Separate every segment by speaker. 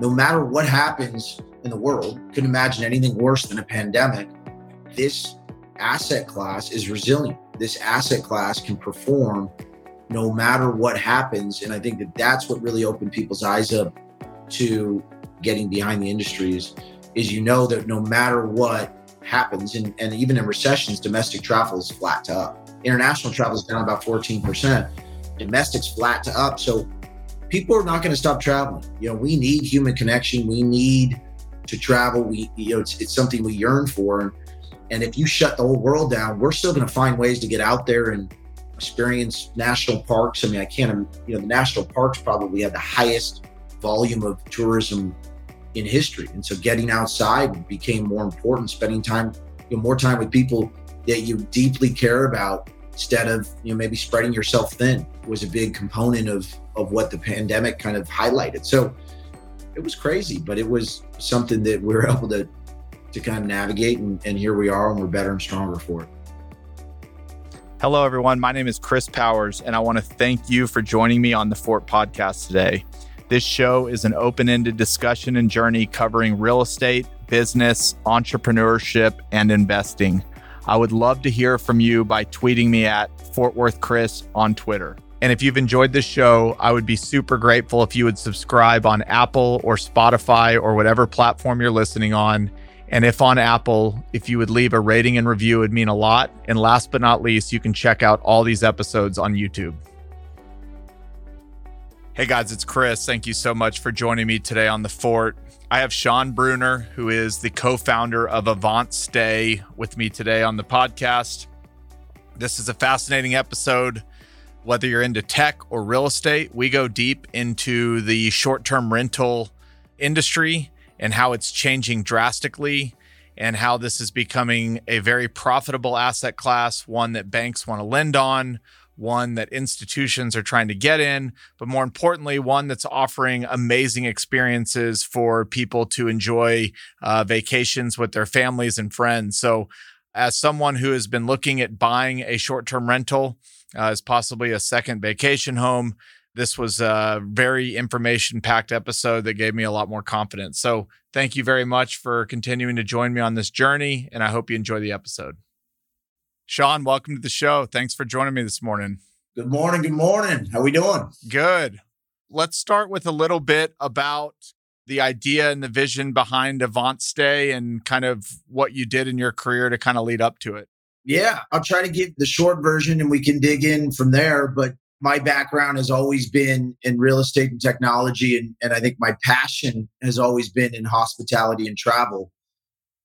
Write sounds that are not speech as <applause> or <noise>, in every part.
Speaker 1: no matter what happens in the world, couldn't imagine anything worse than a pandemic. This asset class is resilient. This asset class can perform no matter what happens. And I think that that's what really opened people's eyes up to getting behind the industries is you know that no matter what happens, and, and even in recessions, domestic travel is flat to up. International travel is down about 14%. Domestic's flat to up. So people are not going to stop traveling. You know, we need human connection. We need to travel. We, you know, it's, it's something we yearn for. And if you shut the whole world down, we're still going to find ways to get out there and experience national parks. I mean, I can't, you know, the national parks probably have the highest volume of tourism in history. And so getting outside became more important, spending time, you know, more time with people that you deeply care about instead of, you know, maybe spreading yourself thin was a big component of of what the pandemic kind of highlighted. So it was crazy, but it was something that we were <laughs> able to to kind of navigate and, and here we are and we're better and stronger for it.
Speaker 2: Hello, everyone. My name is Chris Powers, and I want to thank you for joining me on the Fort podcast today. This show is an open ended discussion and journey covering real estate, business, entrepreneurship, and investing. I would love to hear from you by tweeting me at Fort Worth Chris on Twitter. And if you've enjoyed this show, I would be super grateful if you would subscribe on Apple or Spotify or whatever platform you're listening on. And if on Apple, if you would leave a rating and review, it would mean a lot. And last but not least, you can check out all these episodes on YouTube. Hey guys, it's Chris. Thank you so much for joining me today on the Fort. I have Sean Breuner, who is the co founder of Avant Stay, with me today on the podcast. This is a fascinating episode. Whether you're into tech or real estate, we go deep into the short term rental industry and how it's changing drastically and how this is becoming a very profitable asset class, one that banks want to lend on, one that institutions are trying to get in, but more importantly, one that's offering amazing experiences for people to enjoy uh, vacations with their families and friends. So, as someone who has been looking at buying a short term rental uh, as possibly a second vacation home, this was a very information packed episode that gave me a lot more confidence. So, thank you very much for continuing to join me on this journey, and I hope you enjoy the episode. Sean, welcome to the show. Thanks for joining me this morning.
Speaker 1: Good morning. Good morning. How are we doing?
Speaker 2: Good. Let's start with a little bit about the idea and the vision behind Avant Stay and kind of what you did in your career to kind of lead up to it.
Speaker 1: Yeah, I'll try to give the short version and we can dig in from there. But my background has always been in real estate and technology. And, and I think my passion has always been in hospitality and travel.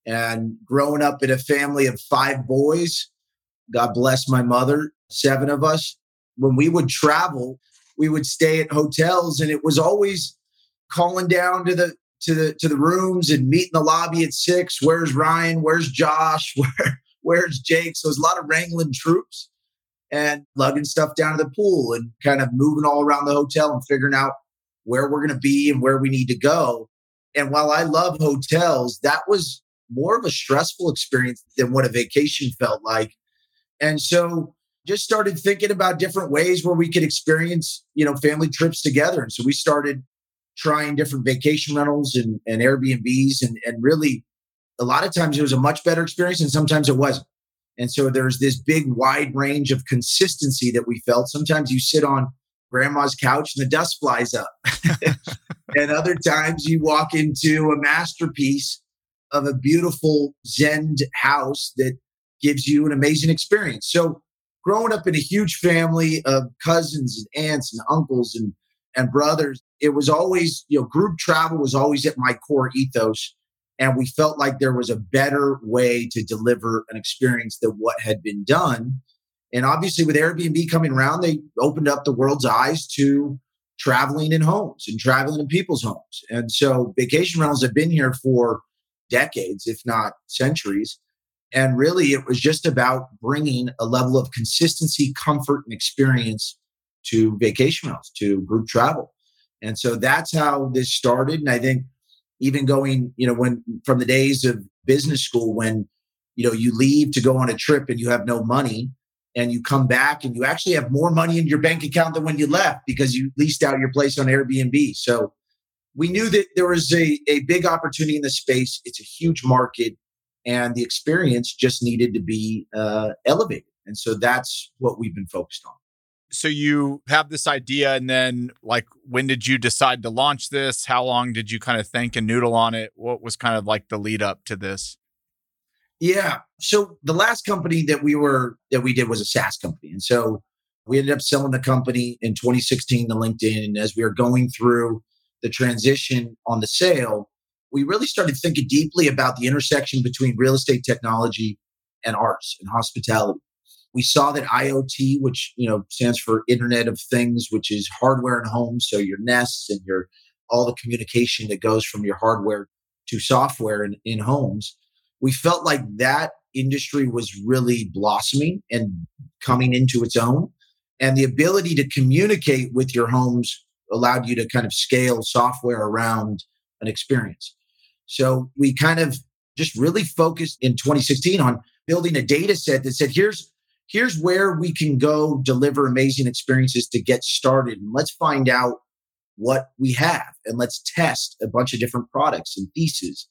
Speaker 1: And growing up in a family of five boys, God bless my mother, seven of us. When we would travel, we would stay at hotels and it was always calling down to the to the to the rooms and meet in the lobby at six. Where's Ryan? Where's Josh? <laughs> Where where's Jake? So was a lot of wrangling troops and lugging stuff down to the pool and kind of moving all around the hotel and figuring out where we're going to be and where we need to go. And while I love hotels, that was more of a stressful experience than what a vacation felt like and so just started thinking about different ways where we could experience, you know, family trips together. And so we started trying different vacation rentals and, and Airbnbs. And, and really, a lot of times it was a much better experience and sometimes it wasn't. And so there's this big wide range of consistency that we felt. Sometimes you sit on grandma's couch and the dust flies up. <laughs> and other times you walk into a masterpiece of a beautiful Zen house that gives you an amazing experience. So growing up in a huge family of cousins and aunts and uncles and and brothers, it was always, you know, group travel was always at my core ethos. And we felt like there was a better way to deliver an experience than what had been done. And obviously, with Airbnb coming around, they opened up the world's eyes to traveling in homes and traveling in people's homes. And so vacation rentals have been here for decades, if not centuries. And really, it was just about bringing a level of consistency, comfort, and experience to vacation rentals, to group travel. And so that's how this started. And I think even going, you know, when from the days of business school, when, you know, you leave to go on a trip and you have no money and you come back and you actually have more money in your bank account than when you left because you leased out your place on Airbnb. So we knew that there was a, a big opportunity in the space. It's a huge market, and the experience just needed to be uh, elevated. And so that's what we've been focused on.
Speaker 2: So you have this idea, and then like, when did you decide to launch this? How long did you kind of think and noodle on it? What was kind of like the lead up to this?
Speaker 1: Yeah. So the last company that we were that we did was a SaaS company, and so we ended up selling the company in 2016 to LinkedIn. And as we were going through the transition on the sale, we really started thinking deeply about the intersection between real estate technology and arts and hospitality. We saw that IoT, which you know stands for Internet of Things, which is hardware in homes, so your Nests and your all the communication that goes from your hardware to software in, in homes. We felt like that industry was really blossoming and coming into its own. And the ability to communicate with your homes allowed you to kind of scale software around an experience. So we kind of just really focused in 2016 on building a data set that said, here's here's where we can go deliver amazing experiences to get started. And let's find out what we have and let's test a bunch of different products and theses.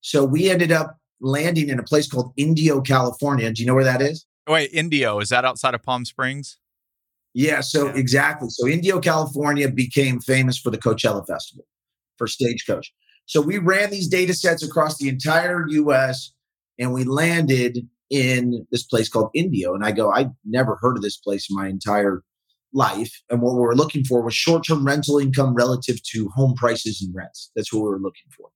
Speaker 1: So we ended up landing in a place called Indio, California. Do you know where that is?
Speaker 2: Wait, Indio, is that outside of Palm Springs?
Speaker 1: Yeah, so yeah. exactly. So Indio, California became famous for the Coachella Festival for Stagecoach. So we ran these data sets across the entire US and we landed in this place called Indio. And I go, I never heard of this place in my entire life. And what we were looking for was short term rental income relative to home prices and rents. That's what we were looking for.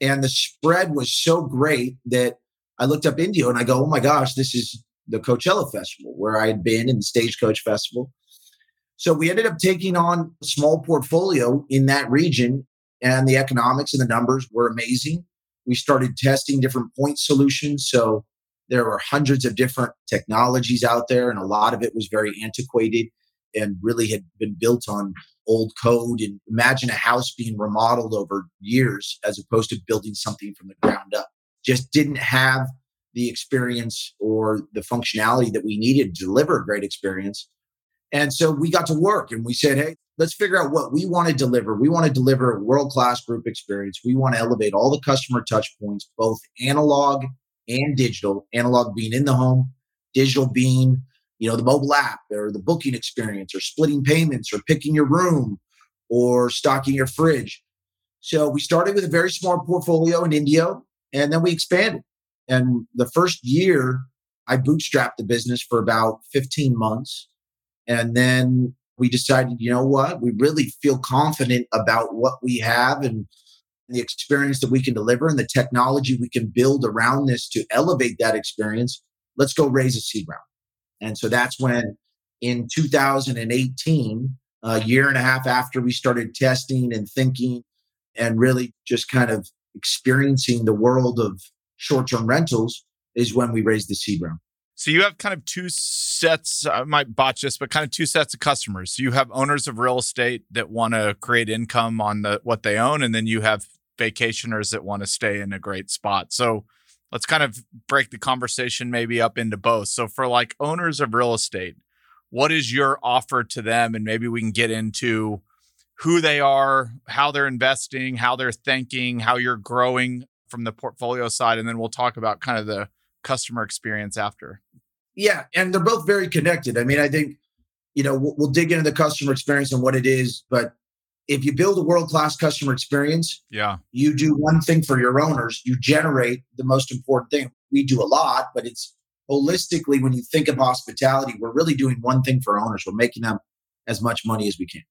Speaker 1: And the spread was so great that I looked up Indio and I go, oh my gosh, this is the Coachella Festival where I had been in the Stagecoach Festival. So we ended up taking on a small portfolio in that region, and the economics and the numbers were amazing. We started testing different point solutions. So there were hundreds of different technologies out there, and a lot of it was very antiquated and really had been built on old code. And imagine a house being remodeled over years as opposed to building something from the ground up. Just didn't have the experience or the functionality that we needed to deliver a great experience. And so we got to work and we said, hey, let's figure out what we want to deliver. We want to deliver a world class group experience. We want to elevate all the customer touch points, both analog and digital, analog being in the home, digital being, you know, the mobile app or the booking experience or splitting payments or picking your room or stocking your fridge. So we started with a very small portfolio in Indio and then we expanded. And the first year, I bootstrapped the business for about 15 months. And then we decided, you know what? We really feel confident about what we have and the experience that we can deliver and the technology we can build around this to elevate that experience. Let's go raise a seed round. And so that's when in 2018, a year and a half after we started testing and thinking and really just kind of experiencing the world of short term rentals is when we raised the seed round.
Speaker 2: So you have kind of two sets, I might botch this, but kind of two sets of customers. So you have owners of real estate that want to create income on the what they own, and then you have vacationers that want to stay in a great spot. So let's kind of break the conversation maybe up into both. So for like owners of real estate, what is your offer to them? And maybe we can get into who they are, how they're investing, how they're thinking, how you're growing from the portfolio side, and then we'll talk about kind of the customer experience after.
Speaker 1: Yeah, and they're both very connected. I mean, I think you know we'll, we'll dig into the customer experience and what it is, but if you build a world class customer experience,
Speaker 2: yeah,
Speaker 1: you do one thing for your owners. You generate the most important thing. We do a lot, but it's holistically when you think of hospitality, we're really doing one thing for owners. We're making them as much money as we can.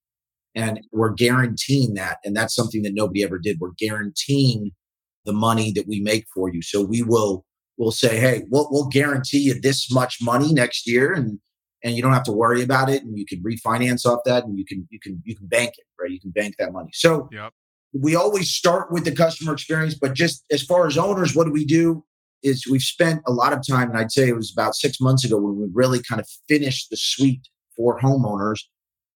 Speaker 1: And we're guaranteeing that. And that's something that nobody ever did. We're guaranteeing the money that we make for you. So we will we'll say, hey, we'll, we'll guarantee you this much money next year, and and you don't have to worry about it, and you can refinance off that, and you can you can you can bank it, right? You can bank that money. So
Speaker 2: yep.
Speaker 1: we always start with the customer experience, but just as far as owners, what do we do? Is we've spent a lot of time, and I'd say it was about six months ago when we really kind of finished the suite for homeowners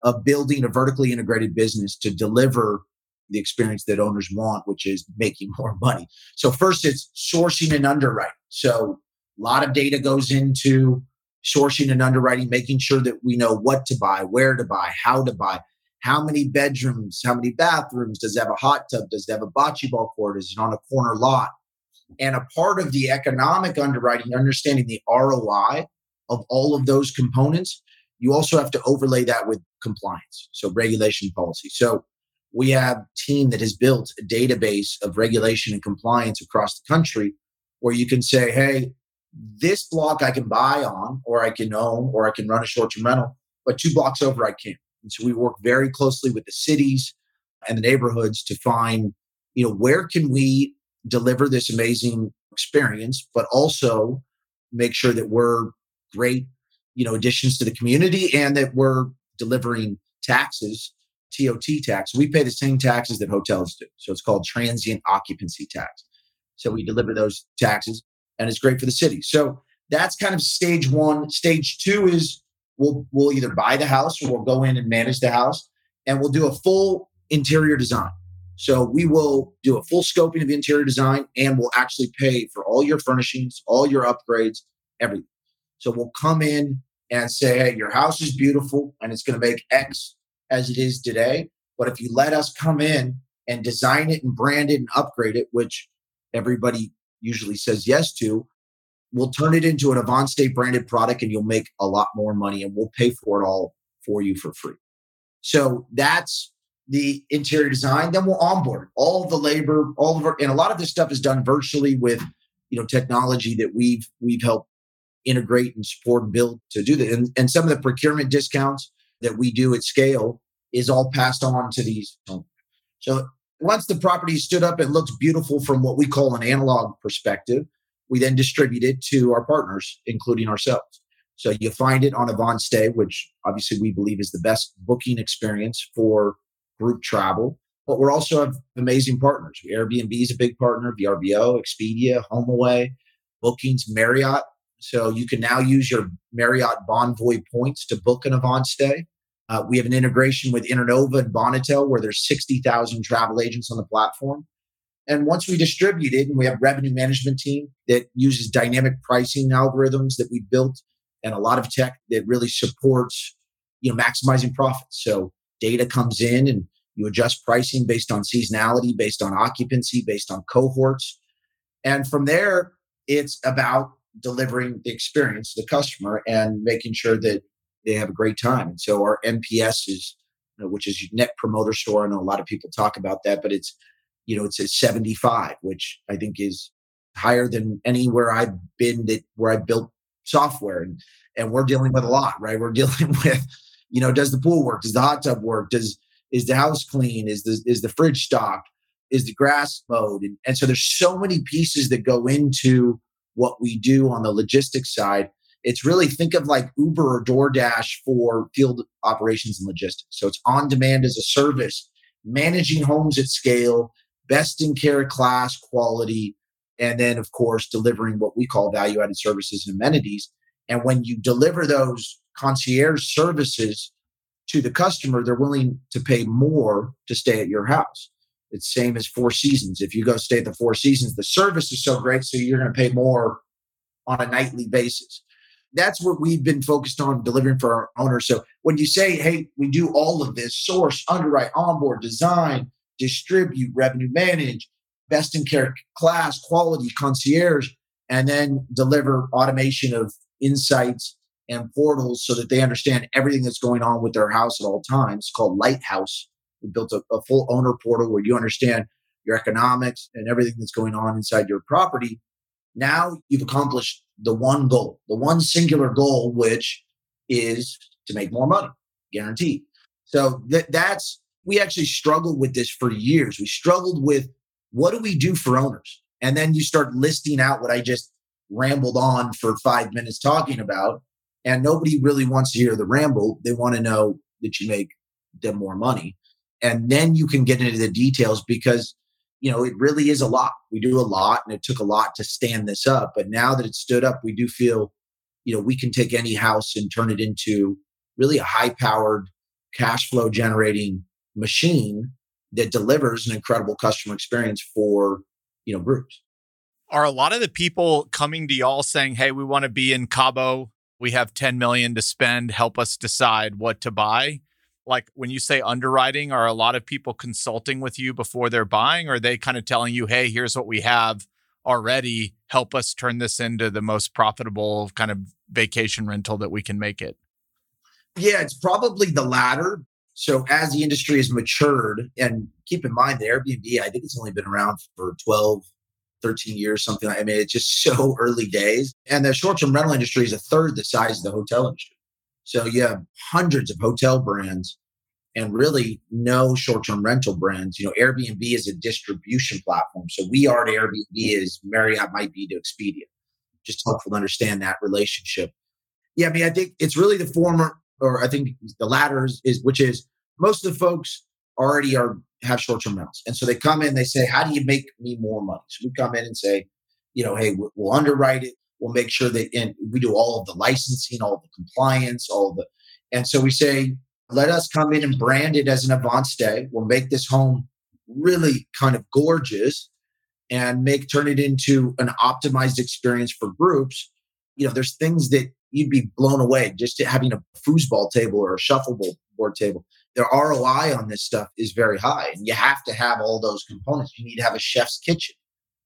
Speaker 1: of building a vertically integrated business to deliver the experience that owners want, which is making more money. So first it's sourcing and underwriting. So a lot of data goes into sourcing and underwriting, making sure that we know what to buy, where to buy, how to buy. how many bedrooms, how many bathrooms, does it have a hot tub, does it have a bocce ball court, is it on a corner lot? And a part of the economic underwriting, understanding the ROI of all of those components, you also have to overlay that with compliance, so regulation policy. So we have a team that has built a database of regulation and compliance across the country where you can say, hey, this block I can buy on, or I can own, or I can run a short term rental, but two blocks over I can't. And so we work very closely with the cities and the neighborhoods to find, you know, where can we deliver this amazing experience, but also make sure that we're great, you know, additions to the community and that we're delivering taxes, TOT tax. We pay the same taxes that hotels do. So it's called transient occupancy tax. So we deliver those taxes and it's great for the city. So that's kind of stage one. Stage two is we'll we'll either buy the house or we'll go in and manage the house and we'll do a full interior design. So we will do a full scoping of the interior design and we'll actually pay for all your furnishings, all your upgrades, everything. So we'll come in and say, hey, your house is beautiful and it's going to make X as it is today. But if you let us come in and design it and brand it and upgrade it, which everybody usually says yes to, we'll turn it into an AvantStay branded product and you'll make a lot more money and we'll pay for it all for you for free. So that's the interior design. Then we'll onboard all the labor, all of our, and a lot of this stuff is done virtually with, you know, technology that we've we've helped integrate and support and build to do that. And, and some of the procurement discounts that we do at scale is all passed on to these. So once the property stood up, it looks beautiful from what we call an analog perspective. We then distribute it to our partners, including ourselves. So you find it on Avant Stay, which obviously we believe is the best booking experience for group travel. But we're also have amazing partners. Airbnb is a big partner, VRBO, Expedia, HomeAway, Bookings, Marriott. So you can now use your Marriott Bonvoy points to book an Avant Stay. Uh, we have an integration with Internova and Bonotel where there's 60,000 travel agents on the platform. And once we distribute it, and we have revenue management team that uses dynamic pricing algorithms that we built, and a lot of tech that really supports, you know, maximizing profits. So data comes in, and you adjust pricing based on seasonality, based on occupancy, based on cohorts, and from there, it's about delivering the experience to the customer and making sure that they have a great time. And so our NPS is, you know, which is Net Promoter Score. I know a lot of people talk about that, but it's, you know, it's a 75, which I think is higher than anywhere I've been that where I built software. And and we're dealing with a lot, right? We're <laughs> dealing with, you know, does the pool work? Does the hot tub work? Does is the house clean? Is the is the fridge stocked? Is the grass mowed? And, and so there's so many pieces that go into what we do on the logistics side it's really think of like Uber or DoorDash for field operations and logistics. So it's on demand as a service, managing homes at scale, best in care class quality, and then of course delivering what we call value added services and amenities. And when you deliver those concierge services to the customer, they're willing to pay more to stay at your house. It's same as Four Seasons. If you go stay at the Four Seasons, the service is so great, so you're going to pay more on a nightly basis that's what we've been focused on delivering for our owners. So when you say, hey, we do all of this source, underwrite, onboard, design, distribute, revenue manage, best in care class, quality, concierge, and then deliver automation of insights and portals so that they understand everything that's going on with their house at all times. It's called Lighthouse. We built a, a full owner portal where you understand your economics and everything that's going on inside your property. Now you've accomplished the one goal, the one singular goal, which is to make more money, guaranteed. So that that's we actually struggled with this for years. We struggled with what do we do for owners? And then you start listing out what I just rambled on for five minutes talking about. And nobody really wants to hear the ramble. They want to know that you make them more money. And then you can get into the details because you know, it really is a lot. We do a lot and it took a lot to stand this up. But now that it's stood up, we do feel, you know, we can take any house and turn it into really a high powered cash flow generating machine that delivers an incredible customer experience for, you know, groups.
Speaker 2: Are a lot of the people coming to y'all saying, Hey, we want to be in Cabo. We have 10 million to spend. Help us decide what to buy. Like when you say underwriting, are a lot of people consulting with you before they're buying? Or are they kind of telling you, hey, here's what we have already. Help us turn this into the most profitable kind of vacation rental that we can make it?
Speaker 1: Yeah, it's probably the latter. So as the industry has matured, and keep in mind the Airbnb, I think it's only been around for 12, 13 years, something like I mean, it's just <laughs> so early days. And the short-term rental industry is a third the size of the hotel industry. So you have hundreds of hotel brands and really no short-term rental brands. You know, Airbnb is a distribution platform. So we are to Airbnb as Marriott might be to Expedia. Just helpful to understand that relationship. Yeah, I mean, I think it's really the former, or I think the latter is, is which is most of the folks already are have short-term rentals, and so they come in, they say, "How do you make me more money?" So we come in and say, you know, hey, we'll underwrite it, We'll make sure that and we do all of the licensing, all the compliance, all the and so we say, let us come in and brand it as an Avant stay. We'll make this home really kind of gorgeous and make turn it into an optimized experience for groups. You know, there's things that you'd be blown away just having a foosball table or a shuffleboard board table. The ROI on this stuff is very high, and you have to have all those components. You need to have a chef's kitchen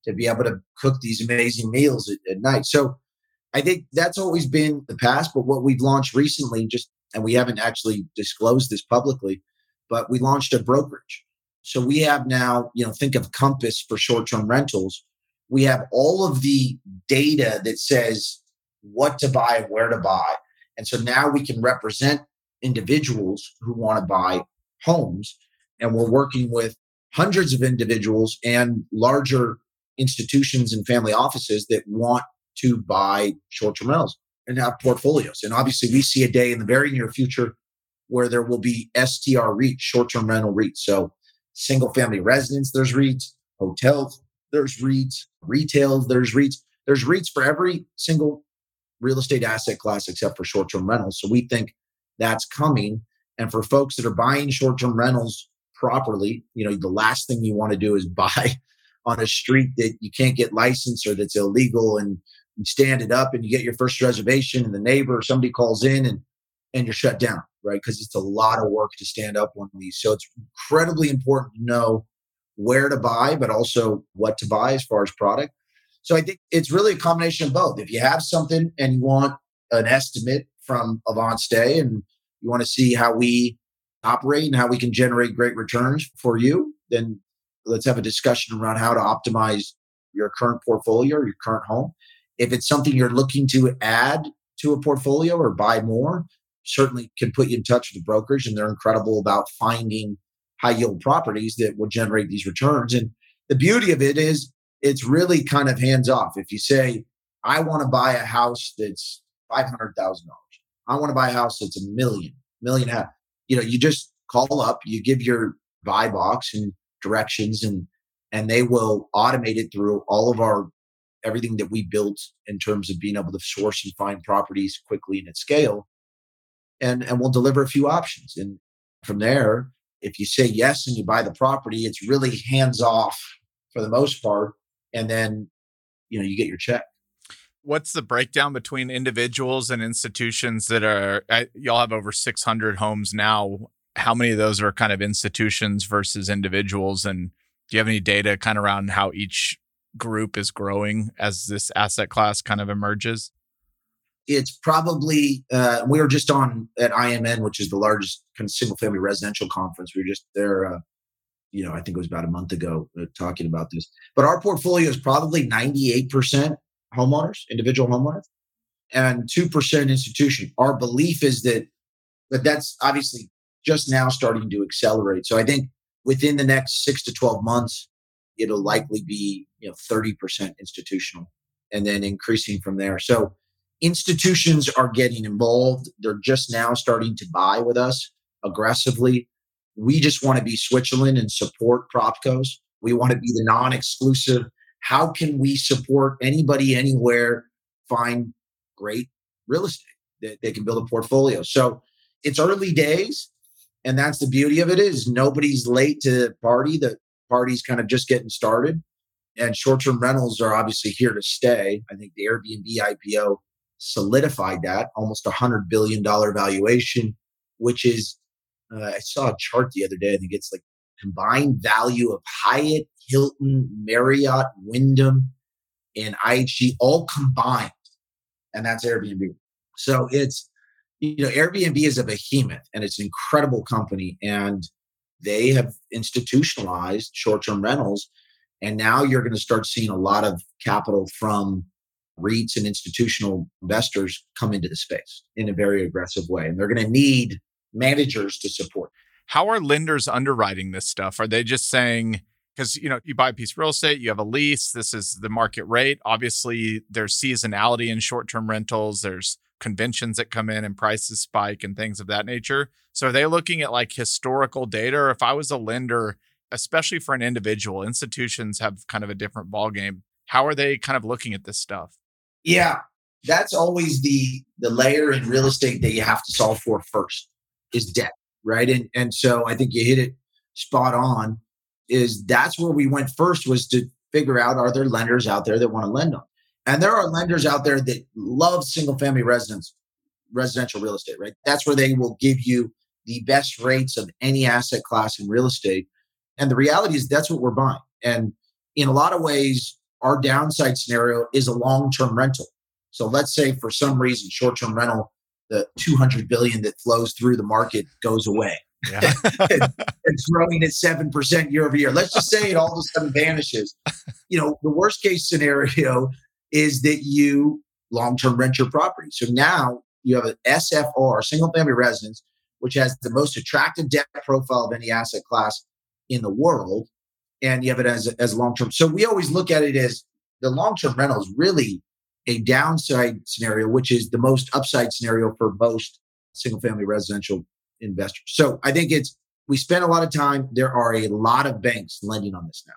Speaker 1: to be able to cook these amazing meals at, at night. So I think that's always been the past. But what we've launched recently, just and we haven't actually disclosed this publicly, but we launched a brokerage. So we have now, you know, think of Compass for short-term rentals. We have all of the data that says what to buy where to buy. And so now we can represent individuals who want to buy homes. And we're working with hundreds of individuals and larger institutions and family offices that want to buy short term rentals and have portfolios. And obviously, we see a day in the very near future where there will be STR REITs, short term rental REITs. So, single family residence, there's REITs, hotels, there's REITs, retail, there's REITs. There's REITs for every single real estate asset class except for short term rentals. So, we think that's coming. And for folks that are buying short term rentals properly, you know, the last thing you want to do is <laughs> buy on a street that you can't get licensed or that's illegal and you stand it up and you get your first reservation and the neighbor or somebody calls in and and you're shut down right? Because it's a lot of work to stand up one of these. So it's incredibly important to know where to buy but also what to buy as far as product. So i think it's really a combination of both. If you have something and you want an estimate from avant stay and you want to see how we operate and how we can generate great returns for you then let's have a discussion around how to optimize your current portfolio or your current home. If it's something you're looking to add to a portfolio or buy more, certainly can put you in touch with the brokers and they're incredible about finding high yield properties that will generate these returns. And the beauty of it is it's really kind of hands off. If you say, I want to buy a house that's $500,000, I want to buy a house that's a million, million half, you know, you just call up, you give your buy box and directions and and they will automate it through all of our everything that we built in terms of being able to source and find properties quickly and at scale and and we'll deliver a few options. And from there if you say yes and you buy the property it's really hands off for the most part and then you know you get your check.
Speaker 2: What's the breakdown between individuals and institutions that are y'all have over 600 homes now how many of those are kind of institutions versus individuals? And do you have any data kind of around how each group is growing as this asset class kind of emerges?
Speaker 1: It's probably uh, we were just on at imn which is the largest kind of single family residential conference. We were just there uh, you know i think it was about a month ago uh, talking about this. But our portfolio is probably 98% homeowners individual homeowners and 2% institution. Our belief is that but that's obviously just now starting to accelerate. So I think within the next six to 12 months, it'll likely be, you know, 30% institutional and then increasing from there. So institutions are getting involved. They're just now starting to buy with us aggressively. We just want to be Switzerland and support propcos. We want to be the non-exclusive. How can we support anybody anywhere find great real estate that they can build a portfolio? So it's early days and that's the beauty of it is nobody's late to the party the party's kind of just getting started and short-term rentals are obviously here to stay i think the airbnb ipo solidified that almost a hundred billion dollar valuation which is Uh, I saw a chart the other day. I think it's like combined value of Hyatt, Hilton, Marriott, Wyndham, and IHG all combined, and that's Airbnb. So it's you know Airbnb is a behemoth and it's an incredible company, and they have institutionalized short-term rentals, and now you're going to start seeing a lot of capital from REITs and institutional investors come into the space in a very aggressive way, and they're going to need managers to support.
Speaker 2: How are lenders underwriting this stuff? Are they just saying, because you know you buy a piece of real estate you have a lease this is the market rate obviously there's seasonality in short-term rentals there's conventions that come in and prices spike and things of that nature so are they looking at like historical data or if i was a lender especially for an individual institutions have kind of a different ball game how are they kind of looking at this stuff
Speaker 1: yeah that's always the the layer in real estate that you have to solve for first is debt right? And and so I think you hit it spot on. Is that's where we went first was to figure out are there lenders out there that want to lend on, and there are lenders out there that love single family residence residential real estate, right? That's where they will give you the best rates of any asset class in real estate. And the reality is that's what we're buying. And in a lot of ways, our downside scenario is a long term rental. So let's say for some reason, short term rental the 200 billion that flows through the market goes away. Yeah. <laughs> it's growing at 7% year over year. Let's just say it all of a sudden vanishes. You know, the worst case scenario is that you long term rent your property. So now you have an SFR, single family residence, which has the most attractive debt profile of any asset class in the world. And you have it as, as long term. So we always look at it as the long term rental is really a downside scenario, which is the most upside scenario for most single family residential investors. So I think it's, we spend a lot of time. There are a lot of banks lending on this now.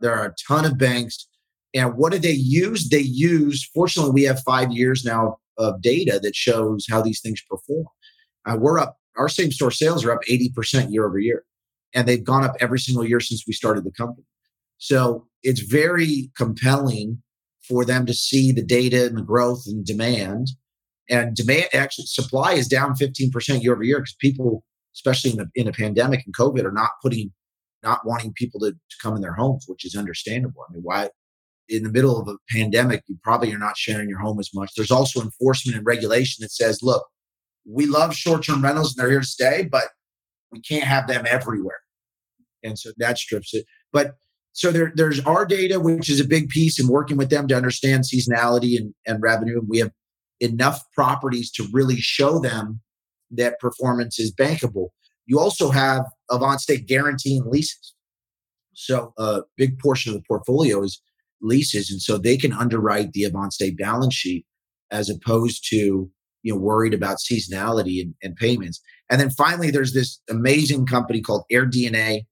Speaker 1: There are a ton of banks. And what do they use? They use, fortunately, we have five years now of data that shows how these things perform. Uh, we're up, our same store sales are up 80% year over year. And they've gone up every single year since we started the company. So it's very compelling for them to see the data and the growth and demand. And demand actually supply is down 15% year over year because people, especially in the in a pandemic and COVID, are not putting not wanting people to, to come in their homes, which is understandable. I mean, why in the middle of a pandemic, you probably are not sharing your home as much. There's also enforcement and regulation that says, look, we love short-term rentals and they're here to stay, but we can't have them everywhere. And so that strips it. But so there, there's our data, which is a big piece, and working with them to understand seasonality and, and revenue. We have enough properties to really show them that performance is bankable. You also have AvantStay guaranteeing leases. So a big portion of the portfolio is leases, and so they can underwrite the AvantStay balance sheet as opposed to you know worried about seasonality and, and payments. And then finally, there's this amazing company called AirDNA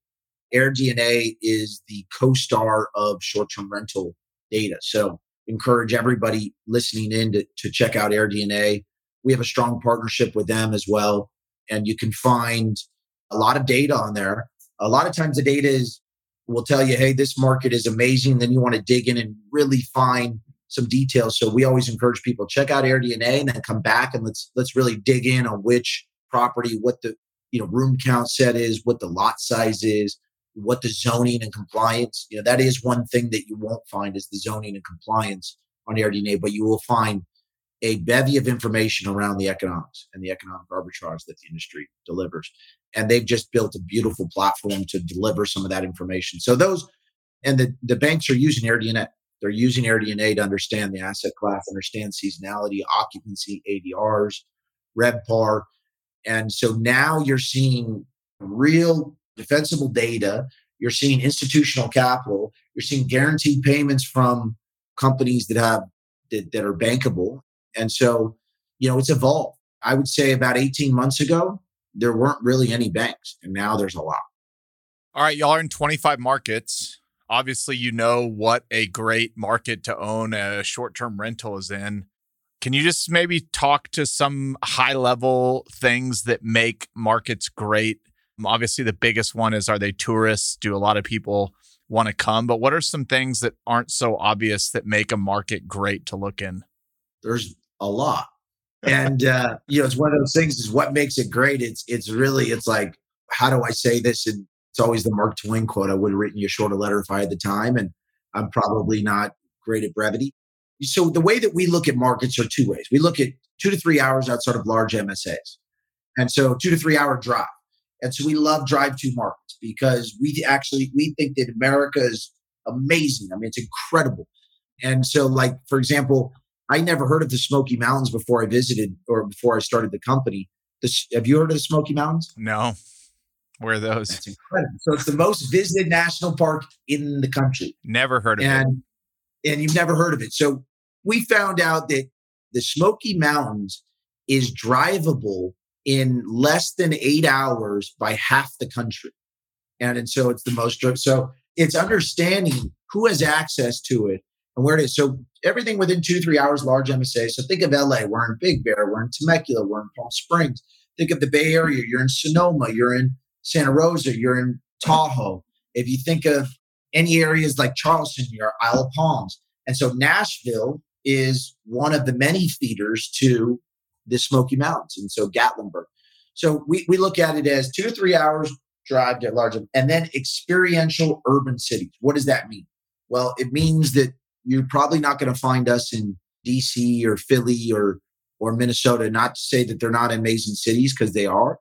Speaker 1: AirDNA is the CoStar of short-term rental data. So encourage everybody listening in to, to check out AirDNA. We have a strong partnership with them as well. And you can find a lot of data on there. A lot of times the data is will tell you, hey, this market is amazing. Then you want to dig in and really find some details. So we always encourage people check out AirDNA and then come back and let's let's really dig in on which property, what the you know room count set is, what the lot size is, what the zoning and compliance, you know, that is one thing that you won't find is the zoning and compliance on AirDNA, but you will find a bevy of information around the economics and the economic arbitrage that the industry delivers. And they've just built a beautiful platform to deliver some of that information. So those and the, the banks are using AirDNA. They're using AirDNA to understand the asset class, understand seasonality, occupancy, ADRs, RevPAR. And so now you're seeing real defensible data. You're seeing institutional capital. You're seeing guaranteed payments from companies that have that, that are bankable. And so, you know, it's evolved. I would say about 18 months ago, there weren't really any banks, and now there's a lot.
Speaker 2: All right, y'all are in 25 markets. Obviously, you know what a great market to own a short term rental is in. Can you just maybe talk to some high level things that make markets great Obviously, the biggest one is are they tourists? Do a lot of people want to come? But what are some things that aren't so obvious that make a market great to look in?
Speaker 1: There's a lot. <laughs> And uh, you know, it's one of those things is what makes it great. It's it's really it's like how do I say this? And it's always the Mark Twain quote. I would have written you a shorter letter if I had the time, and I'm probably not great at brevity. So the way that we look at markets are two ways. We look at two to three hours outside of large MSAs. And so two to three hour drive. And so we love drive to markets because we actually we think that America is amazing. I mean, it's incredible. And so, like, for example, I never heard of the Smoky Mountains before I visited or before I started the company. This, have you heard of the Smoky Mountains?
Speaker 2: No. Where are those?
Speaker 1: That's incredible. So it's the most visited national park in the country.
Speaker 2: Never heard of
Speaker 1: and, it. And you've never heard of it. So we found out that the Smoky Mountains is drivable in less than eight hours by half the country. And, and so it's the most, so it's understanding who has access to it and where it is. So everything within two, three hours, large MSA. So think of LA, we're in Big Bear, we're in Temecula, we're in Palm Springs. Think of the Bay Area, you're in Sonoma, you're in Santa Rosa, you're in Tahoe. If you think of any areas like Charleston, you're Isle of Palms. And so Nashville is one of the many feeders to the Smoky Mountains. And so Gatlinburg. So we, we look at it as two to three hours drive to large, and then experiential urban cities. What does that mean? Well, it means that you're probably not going to find us in DC or Philly or or Minnesota. Not to say that they're not amazing cities because they are,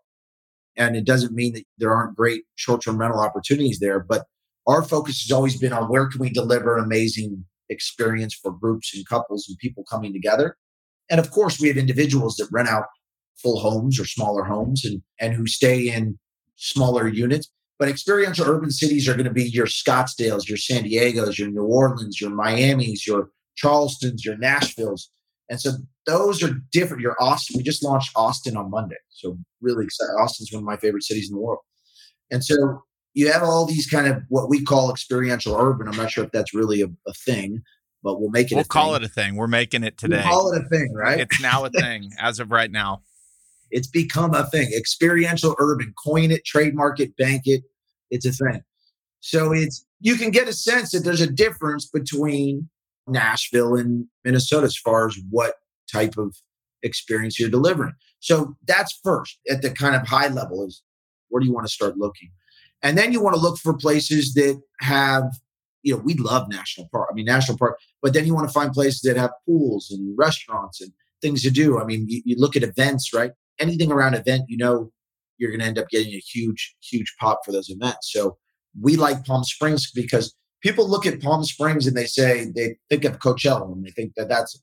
Speaker 1: and it doesn't mean that there aren't great short-term rental opportunities there. But our focus has always been on where can we deliver an amazing experience for groups and couples and people coming together. And of course, we have individuals that rent out full homes or smaller homes and, and who stay in smaller units. But experiential urban cities are going to be your Scottsdales, your San Diego's, your New Orleans, your Miami's, your Charleston's, your Nashville's. And so those are different. Your Austin, we just launched Austin on Monday. So really excited. Austin's one of my favorite cities in the world. And so you have all these kind of what we call experiential urban. I'm not sure if that's really a, a thing, but we'll make it.
Speaker 2: We'll call thing. it a thing. We're making it today.
Speaker 1: We'll call it a thing, right?
Speaker 2: It's now a <laughs> thing as of right now.
Speaker 1: It's become a thing. Experiential urban. Coin it, trademark it, bank it. It's a thing. So it's you can get a sense that there's a difference between Nashville and Minnesota as far as what type of experience you're delivering. So that's first at the kind of high level is where do you want to start looking? And then you want to look for places that have, you know, we love national park. I mean, national park, but then you want to find places that have pools and restaurants and things to do. I mean, you, you look at events, right? Anything around event, you know, you're going to end up getting a huge, huge pop for those events. So we like Palm Springs because people look at Palm Springs and they say they think of Coachella and they think that that's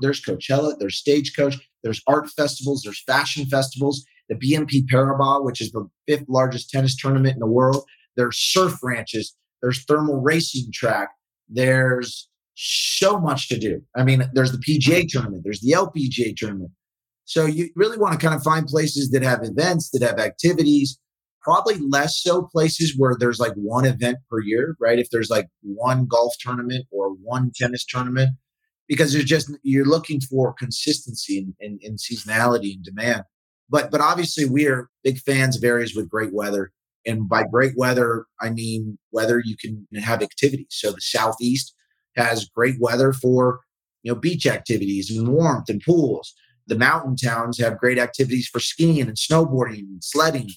Speaker 1: there's Coachella, there's Stagecoach, there's art festivals, there's fashion festivals, the BNP Paribas, which is the fifth largest tennis tournament in the world. There's surf ranches, there's thermal racing track, there's so much to do. I mean, there's the PGA tournament, there's the LPGA tournament. So you really want to kind of find places that have events, that have activities, probably less so places where there's like one event per year, right? If there's like one golf tournament or one tennis tournament, because there's just you're looking for consistency and, and, seasonality and demand. But but obviously we are big fans of areas with great weather. And by great weather, I mean weather you can have activities. So the southeast has great weather for you know beach activities and warmth and pools. The mountain towns have great activities for skiing and snowboarding and sledding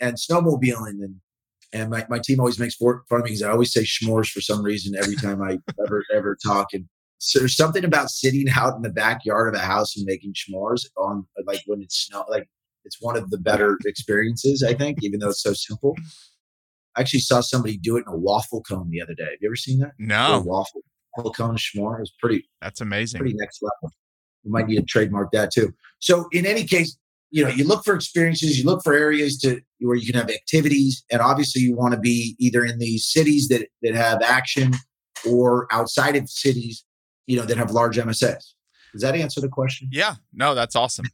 Speaker 1: and snowmobiling and and my, my team always makes fun of me because I always say s'mores for some reason every time I <laughs> ever ever talk. And so there's something about sitting out in the backyard of a house and making s'mores on like when it's snow. Like it's one of the better experiences, I think, even though it's so simple. I actually saw somebody do it in a waffle cone the other day. Have you ever seen that?
Speaker 2: No.
Speaker 1: waffle, waffle cone s'more. It was pretty.
Speaker 2: That's amazing.
Speaker 1: Pretty next level. We might need to trademark that too. So in any case, you know, you look for experiences, you look for areas to where you can have activities, and obviously you want to be either in these cities that that have action or outside of cities, you know, that have large MSAs. Does that answer the question?
Speaker 2: Yeah. No, that's awesome.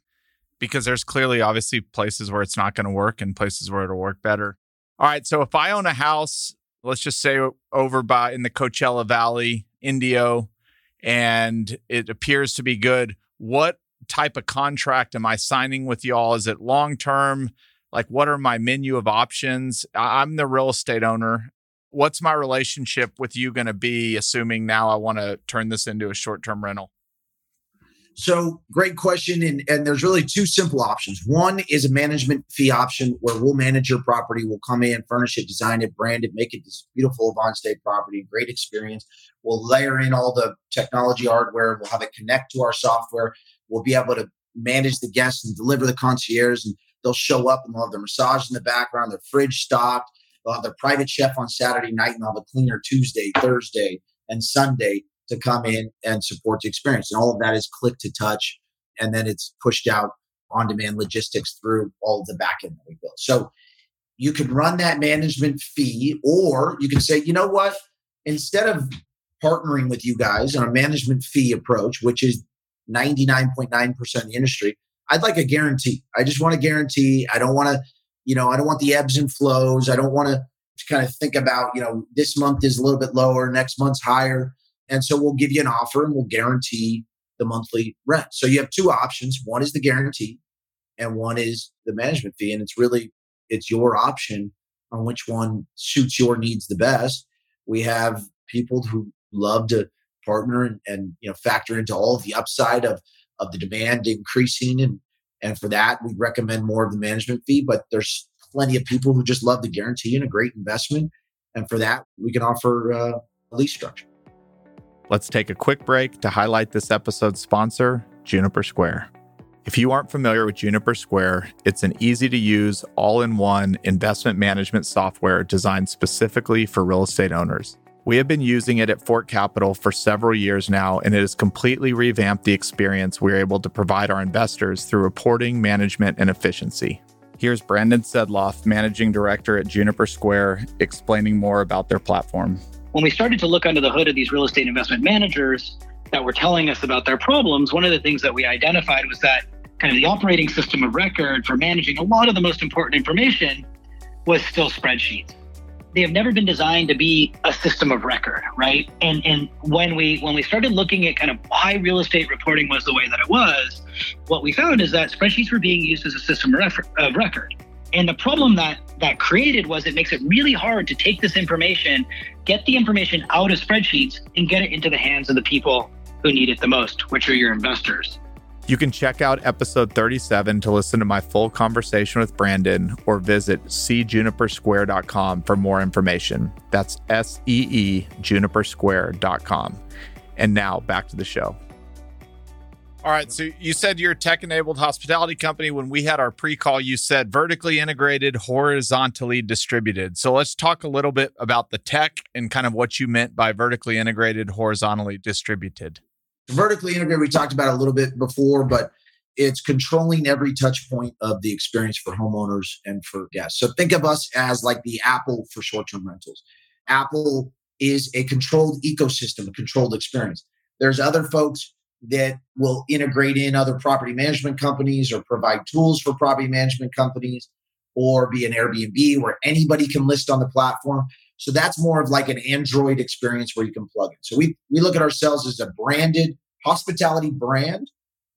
Speaker 2: because there's clearly obviously places where it's not going to work and places where it'll work better. All right. So if I own a house, let's just say over by in the Coachella Valley, Indio, and it appears to be good, what type of contract am I signing with y'all? Is it long term? Like, what are my menu of options? I'm the real estate owner. What's my relationship with you going to be, assuming now I want to turn this into a short term rental?
Speaker 1: So great question. And, and there's really two simple options. One is a management fee option where we'll manage your property. We'll come in, furnish it, design it, brand it, make it this beautiful Avant Stay property, great experience. We'll layer in all the technology hardware. We'll have it connect to our software. We'll be able to manage the guests and deliver the concierge and they'll show up and they'll have their massage in the background, their fridge stocked. They'll have their private chef on Saturday night and they'll have a cleaner Tuesday, Thursday, and Sunday to come in and support the experience. And all of that is click to touch. And then it's pushed out on demand logistics through all the backend that we built. So you can run that management fee, or you can say, you know what? Instead of partnering with you guys on a management fee approach, which is 99.9% of the industry, I'd like a guarantee. I just want a guarantee. I don't want to, you know, I don't want the ebbs and flows. I don't want to kind of think about, you know, this month is a little bit lower, next month's higher. And so we'll give you an offer and we'll guarantee the monthly rent. So you have two options. One is the guarantee and one is the management fee. And it's really, it's your option on which one suits your needs the best. We have people who love to partner and, and you know factor into all the upside of of the demand increasing and and for that we recommend more of the management fee but there's plenty of people who just love the guarantee and a great investment and for that we can offer uh, a lease structure
Speaker 2: Let's take a quick break to highlight this episode's sponsor, Juniper Square. If you aren't familiar with Juniper Square, it's an easy to use, all in one investment management software designed specifically for real estate owners. We have been using it at Fort Capital for several years now, and it has completely revamped the experience we're able to provide our investors through reporting, management, and efficiency. Here's Brandon Sedloff, Managing Director at Juniper Square, explaining more about their platform
Speaker 3: when we started to look under the hood of these real estate investment managers that were telling us about their problems, one of the things that we identified was that kind of the operating system of record for managing a lot of the most important information was still spreadsheets. They have never been designed to be a system of record, right? And and when we when we started looking at kind of why real estate reporting was the way that it was, what we found is that spreadsheets were being used as a system of record. And the problem that that created was it makes it really hard to take this information, get the information out of spreadsheets, and get it into the hands of the people who need it the most, which are your investors.
Speaker 2: You can check out episode 37 to listen to my full conversation with Brandon or visit seejunipersquare.com for more information. That's S E E junipersquare.com. And now back to the show. All right. So you said you're a tech enabled hospitality company. When we had our pre call, you said vertically integrated, horizontally distributed. So let's talk a little bit about the tech and kind of what you meant by vertically integrated, horizontally distributed.
Speaker 1: Vertically integrated, we talked about a little bit before, but it's controlling every touch point of the experience for homeowners and for guests. So think of us as like the Apple for short term rentals. Apple is a controlled ecosystem, a controlled experience. There's other folks that will integrate in other property management companies or provide tools for property management companies or be an Airbnb where anybody can list on the platform. So that's more of like an Android experience where you can plug in. So we we look at ourselves as a branded hospitality brand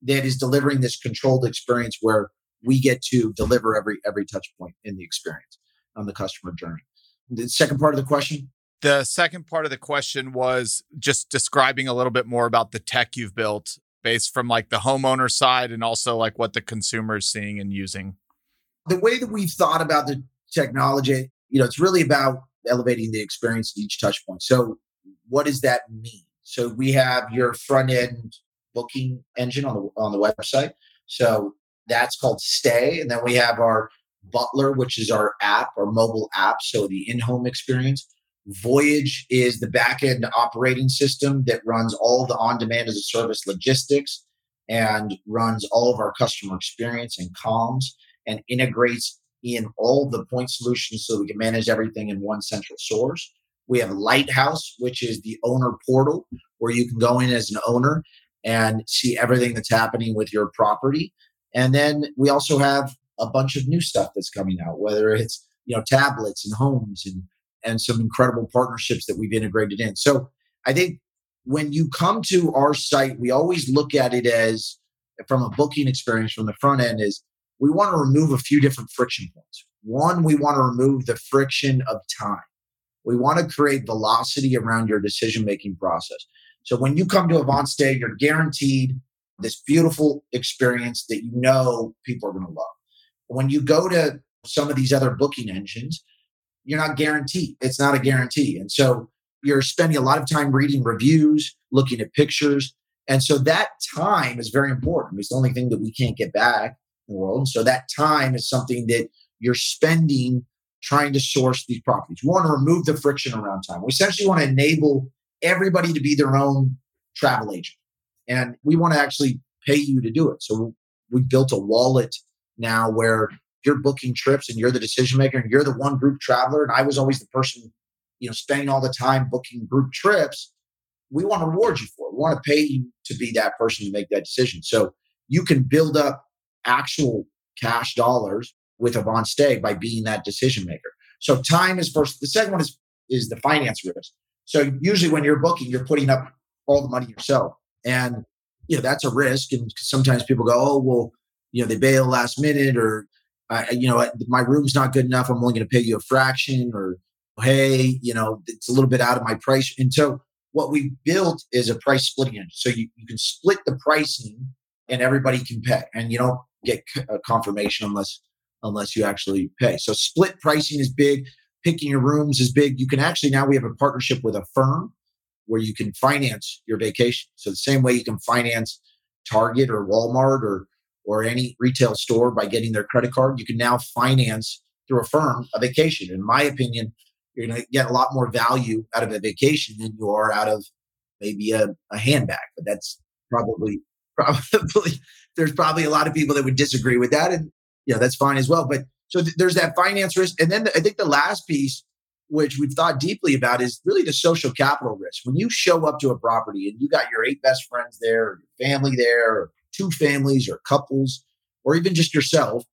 Speaker 1: that is delivering this controlled experience where we get to deliver every every touch point in the experience on the customer journey. The second part of the question?
Speaker 2: The second part of the question was just describing a little bit more about the tech you've built based from like the homeowner side and also like what the consumer is seeing and using.
Speaker 1: The way that we've thought about the technology, you know, it's really about elevating the experience at each touch point. So what does that mean? So we have your front end booking engine on the on the website. So that's called Stay. And then we have our Butler, which is our app, our mobile app. So the in-home experience. Voyage is the backend operating system that runs all the on demand as a service logistics and runs all of our customer experience and comms and integrates in all the point solutions so we can manage everything in one central source. We have Lighthouse, which is the owner portal where you can go in as an owner and see everything that's happening with your property. And then we also have a bunch of new stuff that's coming out, whether it's you know tablets and homes and and some incredible partnerships that we've integrated in. So I think when you come to our site, we always look at it as from a booking experience from the front end is we want to remove a few different friction points. One, we want to remove the friction of time. We want to create velocity around your decision making process. So when you come to AvantStay, you're guaranteed this beautiful experience that you know people are going to love. When you go to some of these other booking engines, you're not guaranteed. It's not a guarantee. And so you're spending a lot of time reading reviews, looking at pictures. And so that time is very important. It's the only thing that we can't get back in the world. And so that time is something that you're spending trying to source these properties. We want to remove the friction around time. We essentially want to enable everybody to be their own travel agent. And we want to actually pay you to do it. So we built a wallet now where you're booking trips and you're the decision maker and you're the one group traveler. And I was always the person, you know, spending all the time booking group trips. We want to reward you for it. We want to pay you to be that person to make that decision. So you can build up actual cash dollars with AvantStay by being that decision maker. So time is first. The second one is is the finance risk. So usually when you're booking, you're putting up all the money yourself, and you know that's a risk. And sometimes people go, "Oh, well, you know, they bail last minute, or you know, my room's not good enough. I'm only going to pay you a fraction, or hey, you know, it's a little bit out of my price." And so what we built is a price splitting engine. So you, you can split the pricing, and everybody can pay, and you don't get a confirmation unless unless you actually pay. So split pricing is big. Picking your rooms is big. You can actually now we have a partnership with a firm where you can finance your vacation. So the same way you can finance Target or Walmart or or any retail store by getting their credit card, you can now finance through a firm a vacation. In my opinion, you're going to get a lot more value out of a vacation than you are out of maybe a, a handbag. But that's probably <laughs> probably there's probably a lot of people that would disagree with that, and you know that's fine as well. But so th- there's that finance risk, and then the, I think the last piece, which we've thought deeply about, is really the social capital risk. When you show up to a property and you got your eight best friends there, your family there, two families, or couples, or even just yourself,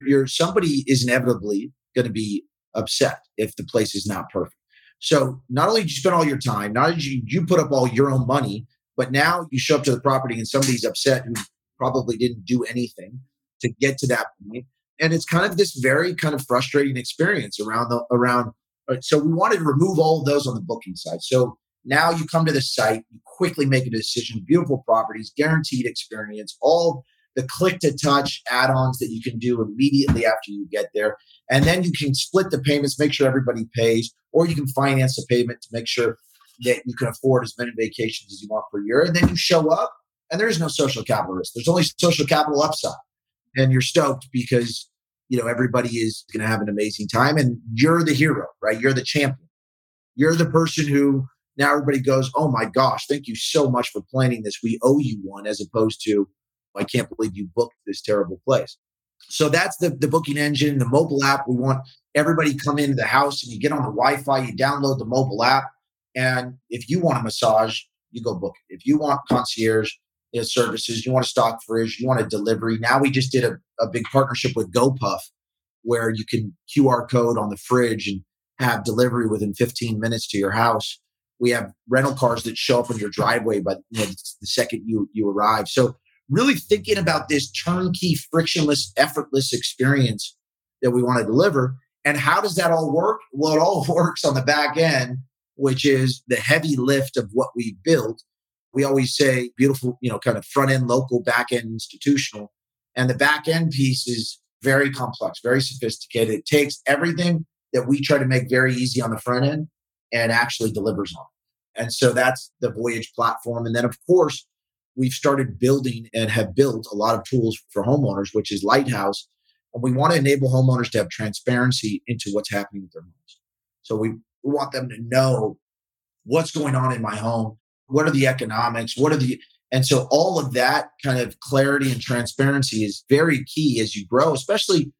Speaker 1: you're somebody is inevitably going to be upset if the place is not perfect. So not only did you spend all your time, not only did you, put up all your own money, but now you show up to the property and somebody's upset who probably didn't do anything to get to that point. And it's kind of this very kind of frustrating experience around the around. Uh, so we wanted to remove all of those on the booking side. So now you come to the site, you quickly make a decision. Beautiful properties, guaranteed experience, all the click to touch add-ons that you can do immediately after you get there. And then you can split the payments, make sure everybody pays, or you can finance the payment to make sure that you can afford as many vacations as you want per year. And then you show up and there is no social capital risk. There's only social capital upside and you're stoked because you know everybody is going to have an amazing time and you're the hero right you're the champion you're the person who now everybody goes oh my gosh thank you so much for planning this we owe you one as opposed to i can't believe you booked this terrible place so that's the, the booking engine the mobile app we want everybody come into the house and you get on the wi-fi you download the mobile app and if you want a massage you go book it if you want concierge you know, services. You want a stock fridge, you want a delivery. Now we just did a, a big partnership with GoPuff where you can QR code on the fridge and have delivery within 15 minutes to your house. We have rental cars that show up in your driveway, but you know, the second you you arrive. So really thinking about this turnkey, frictionless, effortless experience that we want to deliver. And how does that all work? Well, it all <laughs> works on the back end, which is the heavy lift of what we built we always say beautiful, you know, kind of front end local, back end institutional. And the back end piece is very complex, very sophisticated. It takes everything that we try to make very easy on the front end and actually delivers on. And so that's the Voyage platform. And then, of course, we've started building and have built a lot of tools for homeowners, which is Lighthouse. And we want to enable homeowners to have transparency into what's happening with their homes. So we, we want them to know what's going on in my home what are the economics? What are the and so all of that kind of clarity and transparency is very key as you grow, especially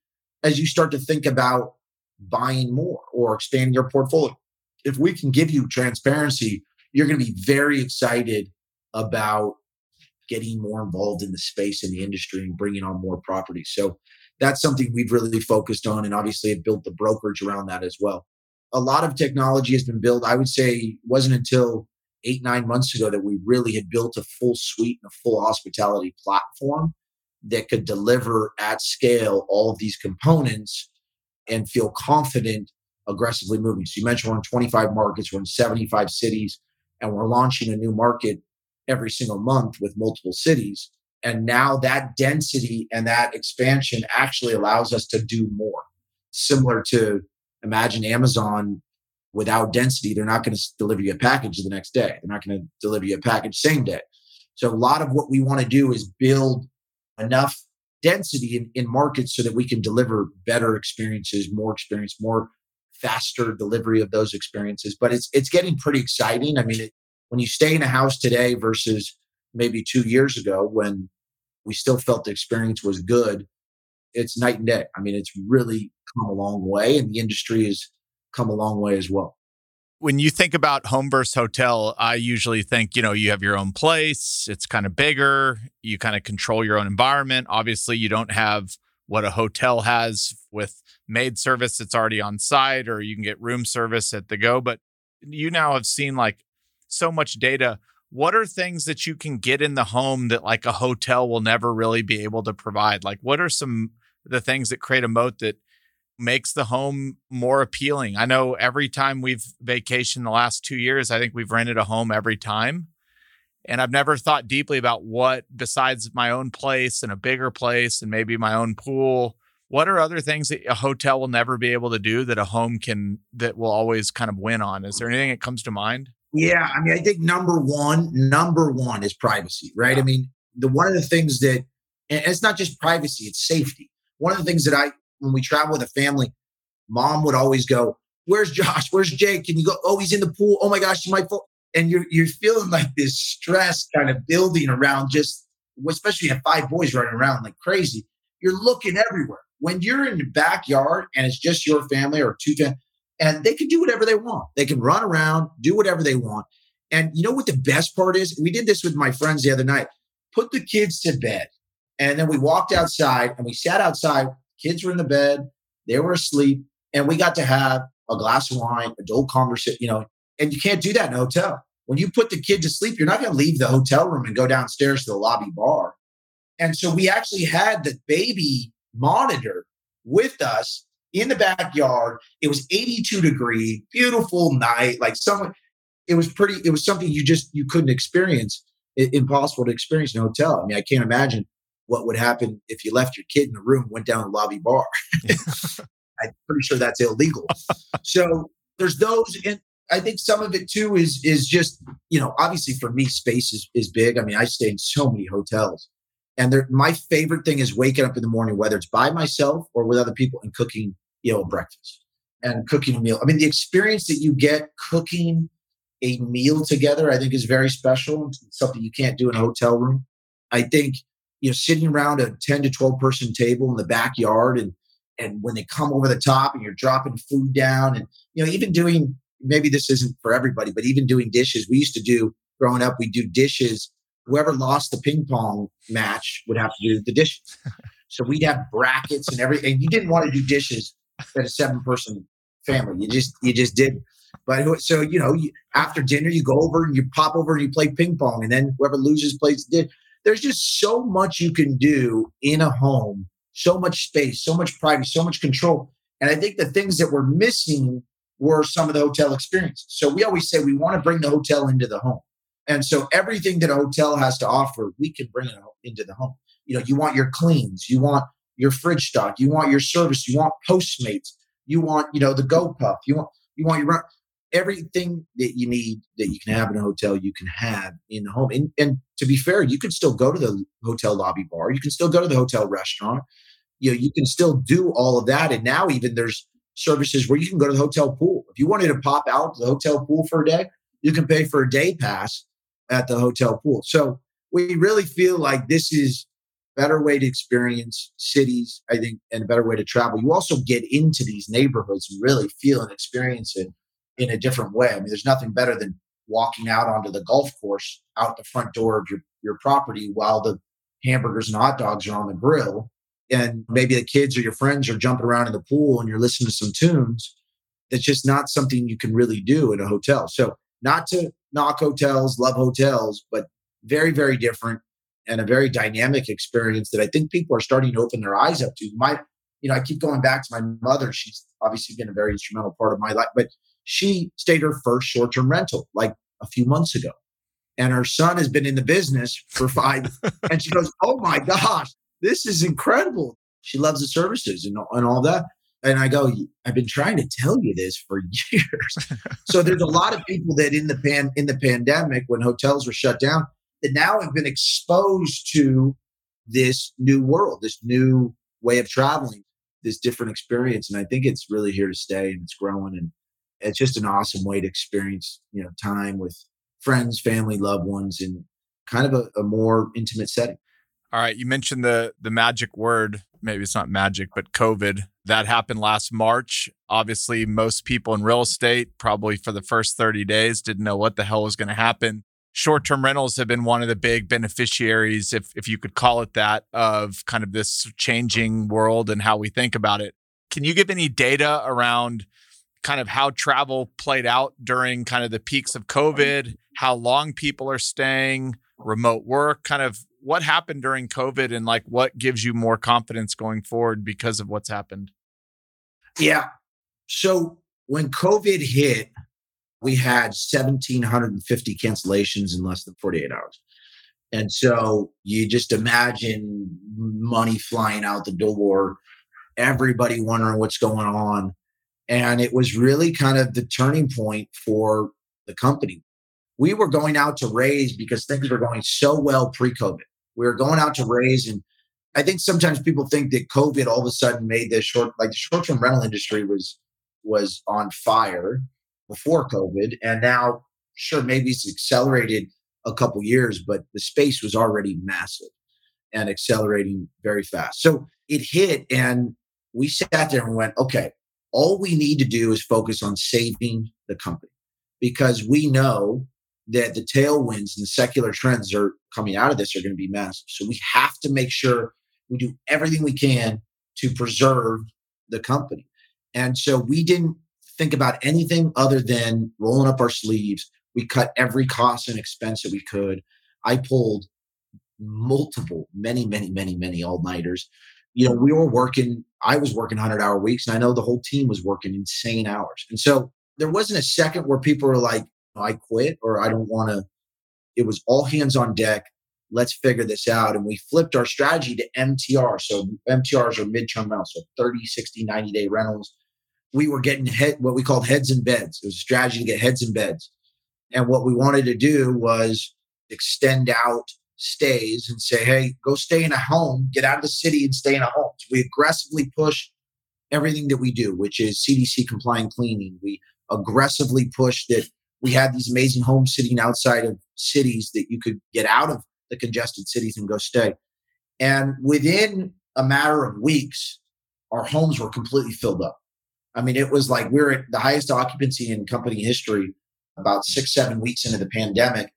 Speaker 1: as you start to think about buying more or expanding your portfolio. If we can give you transparency, you're going to be very excited about getting more involved in the space in the industry and bringing on more properties. So that's something we've really focused on and obviously have built the brokerage around that as well. A lot of technology has been built. I would say wasn't until eight, nine months ago that we really had built a full suite and a full hospitality platform that could deliver at scale all of these components and feel confident aggressively moving. So you mentioned we're in 25 markets, we're in 75 cities, and we're launching a new market every single month with multiple cities. And now that density and that expansion actually allows us to do more. Similar to imagine Amazon without density, they're not going to deliver you a package the next day. They're not going to deliver you a package same day. So a lot of what we want to do is build enough density in, in markets so that we can deliver better experiences, more experience, more faster delivery of those experiences. But it's it's getting pretty exciting. I mean, it, when you stay in a house today versus maybe two years ago when we still felt the experience was good, it's night and day. I mean, it's really come a long way, and the industry has come a long way as well.
Speaker 2: When you think about home versus hotel, I usually think, you know, you have your own place, it's kind of bigger, you kind of control your own environment. Obviously, you don't have what a hotel has with maid service that's already on site, or you can get room service at the go. But you now have seen like so much data. What are things that you can get in the home that like a hotel will never really be able to provide? Like, what are some the things that create a moat that makes the home more appealing. I know every time we've vacationed the last two years, I think we've rented a home every time. And I've never thought deeply about what, besides my own place and a bigger place and maybe my own pool, what are other things that a hotel will never be able to do that a home can, that will always kind of win on? Is there anything that comes to mind?
Speaker 1: Yeah. I mean, I think number one, number one is privacy, right? Yeah. I mean, the one of the things that, and it's not just privacy, it's safety. One of the things that I when we travel with a family, mom would always go, Where's Josh? Where's Jake? Can you go? Oh, he's in the pool. Oh my gosh, you might fall. And you're you're feeling like this stress kind of building around just especially you have five boys running around like crazy. You're looking everywhere. When you're in the backyard and it's just your family or two and they can do whatever they want. They can run around, do whatever they want. And you know what the best part is? We did this with my friends the other night. Put the kids to bed. And then we walked outside and we sat outside Kids were in the bed, they were asleep, and we got to have a glass of wine, adult conversation, you know, and you can't do that in a hotel. When you put the kid to sleep, you're not going to leave the hotel room and go downstairs to the lobby bar. And so we actually had the baby monitor with us in the backyard. It was 82 degree, beautiful night. Like someone, it was pretty, it was something you just, you couldn't experience, It, impossible to experience in a hotel. I mean, I can't imagine what would happen if you left your kid in the room, went down the lobby bar. <laughs> I'm pretty sure that's illegal. so there's those, and I think some of it too is is just you know obviously for me space is is big. I mean I stay in so many hotels, and my favorite thing is waking up in the morning, whether it's by myself or with other people, and cooking you know breakfast and cooking a meal. I mean the experience that you get cooking a meal together, I think is very special. It's something you can't do in a hotel room. I think you know, sitting around a 10 to 12 person table in the backyard and and when they come over the top and you're dropping food down and you know, even doing maybe this isn't for everybody, but even doing dishes. We used to do growing up, we do dishes. Whoever lost the ping pong match would have to do the dishes. <laughs> so we'd have brackets and everything. You didn't want to do dishes at a seven person family. You just you just did. But so you know, you, after dinner, you go over and you pop over and you play ping pong, and then whoever loses plays the dish there's just so much you can do in a home, so much space, so much privacy, so much control. And I think the things that we're missing were some of the hotel experiences. So we always say we want to bring the hotel into the home. And so everything that a hotel has to offer, we can bring it into the home. You know, you want your cleans, you want your fridge stock, you want your service, you want Postmates, you want, you know, the GoPuff, you want you want your everything that you need that you can have in a hotel, you can have in the home. And, and to be fair, you can still go to the hotel lobby bar. You can still go to the hotel restaurant. You know, you can still do all of that. And now even there's services where you can go to the hotel pool. If you wanted to pop out to the hotel pool for a day, you can pay for a day pass at the hotel pool. So we really feel like this is a better way to experience cities, I think, and a better way to travel. You also get into these neighborhoods and really feel and experience it in a different way. I mean, there's nothing better than walking out onto the golf course out the front door of your, your property while the hamburgers and hot dogs are on the grill. And maybe the kids or your friends are jumping around in the pool and you're listening to some tunes. That's just not something you can really do in a hotel. So, not to knock hotels, love hotels, but very, very different and a very dynamic experience that I think people are starting to open their eyes up to. My, you know, I keep going back to my mother. She's obviously been a very instrumental part of my life, but she stayed her first short term rental like a few months ago. and her son has been in the business for five. <laughs> and she goes, Oh my gosh, this is incredible. She loves the services and, and all that. And I go, I've been trying to tell you this for <laughs> years. <laughs> so there's a lot of people that in the pan in the pandemic, when hotels were shut down, that now have been exposed to this new world, this new way of traveling, this different experience. And I think it's really here to stay and it's growing. And it's just an awesome way to experience, you know, time with friends, family, loved ones, in kind of a, a more intimate setting.
Speaker 2: All right, you mentioned the the magic word. Maybe it's not magic, but COVID. That happened last March. Obviously, most people in real estate, probably for the first 30 days, didn't know what the hell was going to happen. Short-term rentals have been one of the big beneficiaries, if if you could call it that, of kind of this changing world and how we think about it. Can you give any data around kind of how travel played out during kind of the peaks of COVID, how long people are staying, remote work, kind of what happened during COVID and like what gives you more confidence going forward because of what's happened?
Speaker 1: Yeah. So when COVID hit, we had 1,750 cancellations in less than 48 hours. And so you just imagine money flying out the door, everybody wondering what's going on. And it was really kind of the turning point for the company. We were going out to raise because things were going so well pre COVID. We were going out to raise. And I think sometimes people think that COVID all of a sudden made the short, like the short term rental industry was, was on fire before COVID. And now, sure, maybe it's accelerated a couple years, but the space was already massive and accelerating very fast. So it hit and we sat there and went, okay, all we need to do is focus on saving the company because we know that the tailwinds and the secular trends are coming out of this are going to be massive. So we have to make sure we do everything we can to preserve the company. And so we didn't think about anything other than rolling up our sleeves. We cut every cost and expense that we could. I pulled multiple, many, many, many, many all nighters you know, we were working, I was working 100 hour weeks, and I know the whole team was working insane hours. And so there wasn't a second where people were like, I quit or I don't want to. It was all hands on deck. Let's figure this out. And we flipped our strategy to MTR. So MTRs are midterm rentals, so 30, 60, 90 day rentals. We were getting head, what we called heads and beds. It was a strategy to get heads and beds. And what we wanted to do was extend out stays and say, hey, go stay in a home, get out of the city and stay in a home. So we aggressively push everything that we do, which is CDC compliant cleaning. We aggressively push that we had these amazing homes sitting outside of cities that you could get out of the congested cities and go stay. And within a matter of weeks, our homes were completely filled up. I mean, it was like we we're at the highest occupancy in company history about six, seven weeks into the pandemic.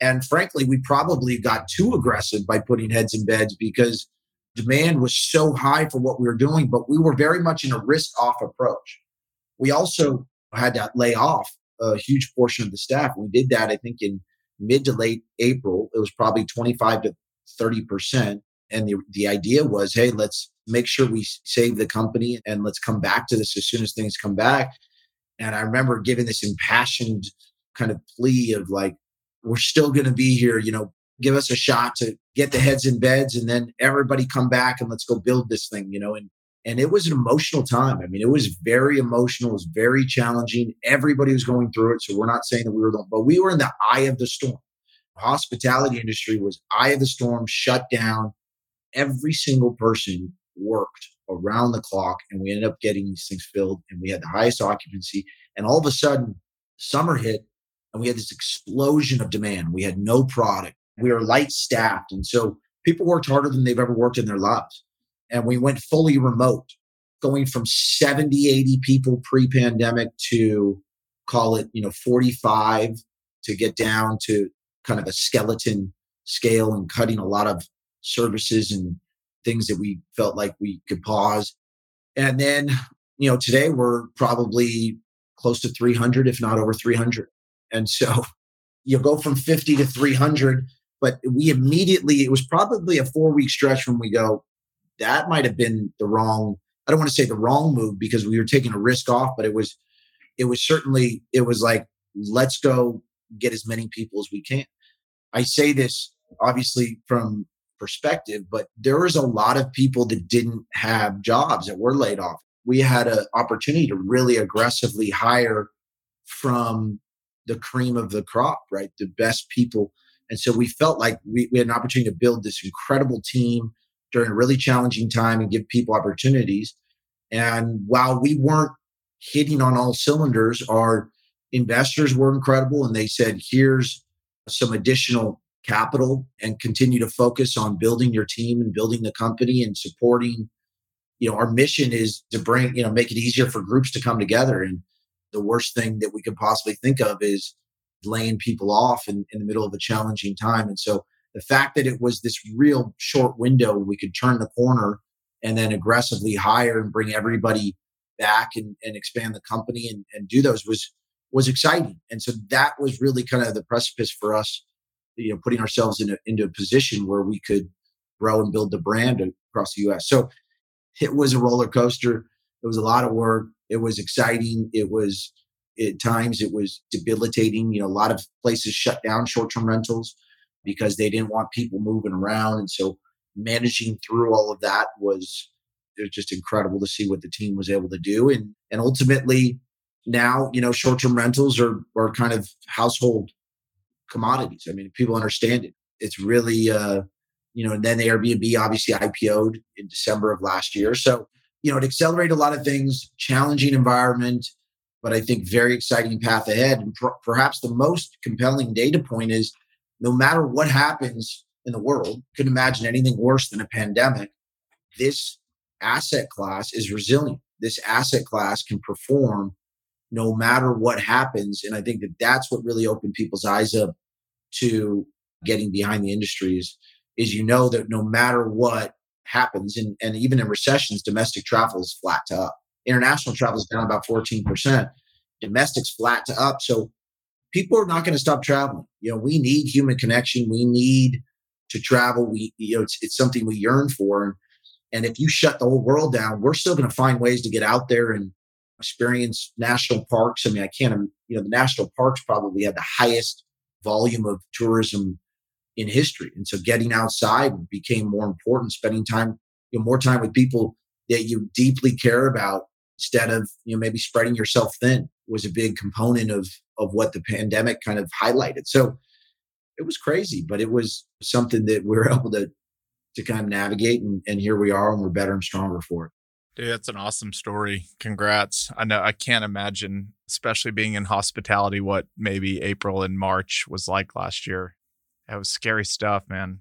Speaker 1: And frankly, we probably got too aggressive by putting heads in beds because demand was so high for what we were doing, but we were very much in a risk off approach. We also had to lay off a huge portion of the staff. We did that, I think, in mid to late April. It was probably 25 to 30%. And the, the idea was, hey, let's make sure we save the company and let's come back to this as soon as things come back. And I remember giving this impassioned kind of plea of like, we're still going to be here, you know, give us a shot to get the heads in beds and then everybody come back and let's go build this thing, you know, and and it was an emotional time. I mean, it was very emotional, it was very challenging. Everybody was going through it. So we're not saying that we were the, but we were in the eye of the storm. The hospitality industry was eye of the storm, shut down. Every single person worked around the clock and we ended up getting these things filled and we had the highest occupancy. And all of a sudden, summer hit and we had this explosion of demand. We had no product. We were light staffed. And so people worked harder than they've ever worked in their lives. And we went fully remote, going from 70, 80 people pre pandemic to call it, you know, 45 to get down to kind of a skeleton scale and cutting a lot of services and things that we felt like we could pause. And then, you know, today we're probably close to 300, if not over 300. And so <laughs> you go from 50 to 300, but we immediately, it was probably a four week stretch when we go, that might have been the wrong, I don't want to say the wrong move because we were taking a risk off, but it was, it was certainly, it was like, let's go get as many people as we can. I say this obviously from perspective, but there was a lot of people that didn't have jobs that were laid off. We had an opportunity to really aggressively hire from the cream of the crop, right? The best people. And so we felt like we, we had an opportunity to build this incredible team during a really challenging time and give people opportunities. And while we weren't hitting on all cylinders, our investors were incredible and they said, here's some additional capital and continue to focus on building your team and building the company and supporting you know our mission is to bring you know make it easier for groups to come together and the worst thing that we could possibly think of is laying people off in, in the middle of a challenging time and so the fact that it was this real short window we could turn the corner and then aggressively hire and bring everybody back and, and expand the company and, and do those was was exciting. And so that was really kind of the precipice for us you know putting ourselves in a, into a position where we could grow and build the brand across the us so it was a roller coaster. It was a lot of work. It was exciting. It was at times it was debilitating. You know a lot of places shut down short-term rentals because they didn't want people moving around and so managing through all of that was it was just incredible to see what the team was able to do and and ultimately now you know short-term rentals are are kind of household commodities. I mean, people understand it. It's really, uh, you know, and then the Airbnb obviously IPO'd in December of last year. So, you know, it accelerated a lot of things, challenging environment, but I think very exciting path ahead. And perhaps the most compelling data point is no matter what happens in the world, couldn't imagine anything worse than a pandemic. This asset class is resilient. This asset class can perform no matter what happens. And I think that that's what really opened people's eyes up to getting behind the industry is, is you know that no matter what happens, and, and even in recessions, domestic travel is flat to up. International travel is down about 14%. Domestic's flat to up. So people are not going to stop traveling. You know, we need human connection. We need to travel. We, you know, it's, it's something we yearn for. And if you shut the whole world down, we're still going to find ways to get out there and experience national parks. I mean, I can't, um, you know, the national parks probably had the highest volume of tourism in history. And so getting outside became more important, spending time, you know, more time with people that you deeply care about instead of, you know, maybe spreading yourself thin was a big component of of what the pandemic kind of highlighted. So it was crazy, but it was something that we were <laughs> able to to kind of navigate and, and here we are and we're better and stronger for it.
Speaker 2: Dude, that's an awesome story. Congrats. I know I can't imagine, especially being in hospitality, what maybe April and March was like last year. That was scary stuff, man.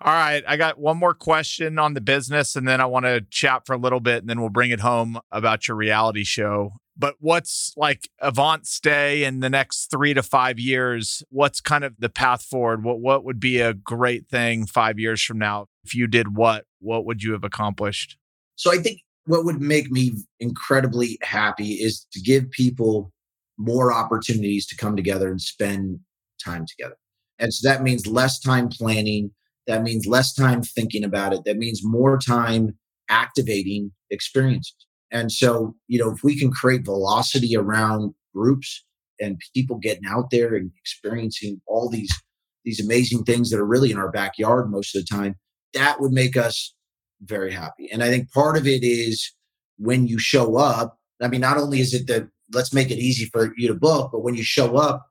Speaker 2: All right. I got one more question on the business, and then I want to chat for a little bit, and then we'll bring it home about your reality show. But what's like AvantStay in the next three to five years? What's kind of the path forward? What what would be a great thing five years from now? If you did what, what would you have accomplished?
Speaker 1: So I think what would make me incredibly happy is to give people more opportunities to come together and spend time together. And so that means less time planning. That means less time thinking about it. That means more time activating experiences. And so, you know, if we can create velocity around groups and people getting out there and experiencing all these these amazing things that are really in our backyard most of the time, that would make us very happy. And I think part of it is when you show up. I mean, not only is it that let's make it easy for you to book, but when you show up,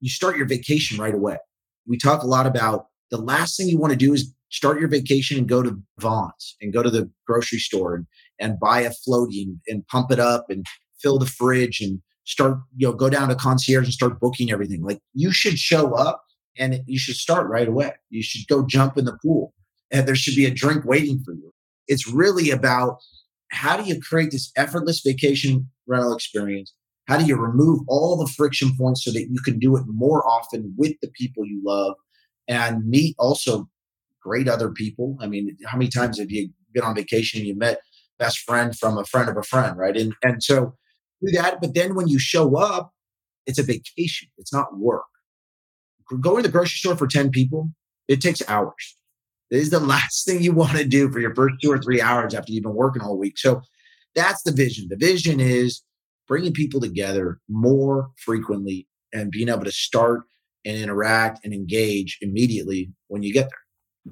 Speaker 1: you start your vacation right away. We talk a lot about the last thing you want to do is start your vacation and go to Vons and go to the grocery store and, and buy a floating and pump it up and fill the fridge and start, you know, go down to concierge and start booking everything. Like you should show up and you should start right away. You should go jump in the pool and there should be a drink waiting for you. It's really about how do you create this effortless vacation rental experience? How do you remove all the friction points so that you can do it more often with the people you love and meet also great other people? I mean, how many times have you been on vacation and you met best friend from a friend of a friend, right? And and so do that. But then when you show up, it's a vacation. It's not work. Going to the grocery store for 10 people, it takes hours. This is the <laughs> last thing you want to do for your first two or three hours after you've been working all week. So that's the vision. The vision is bringing people together more frequently and being able to start and interact and engage immediately when you get there.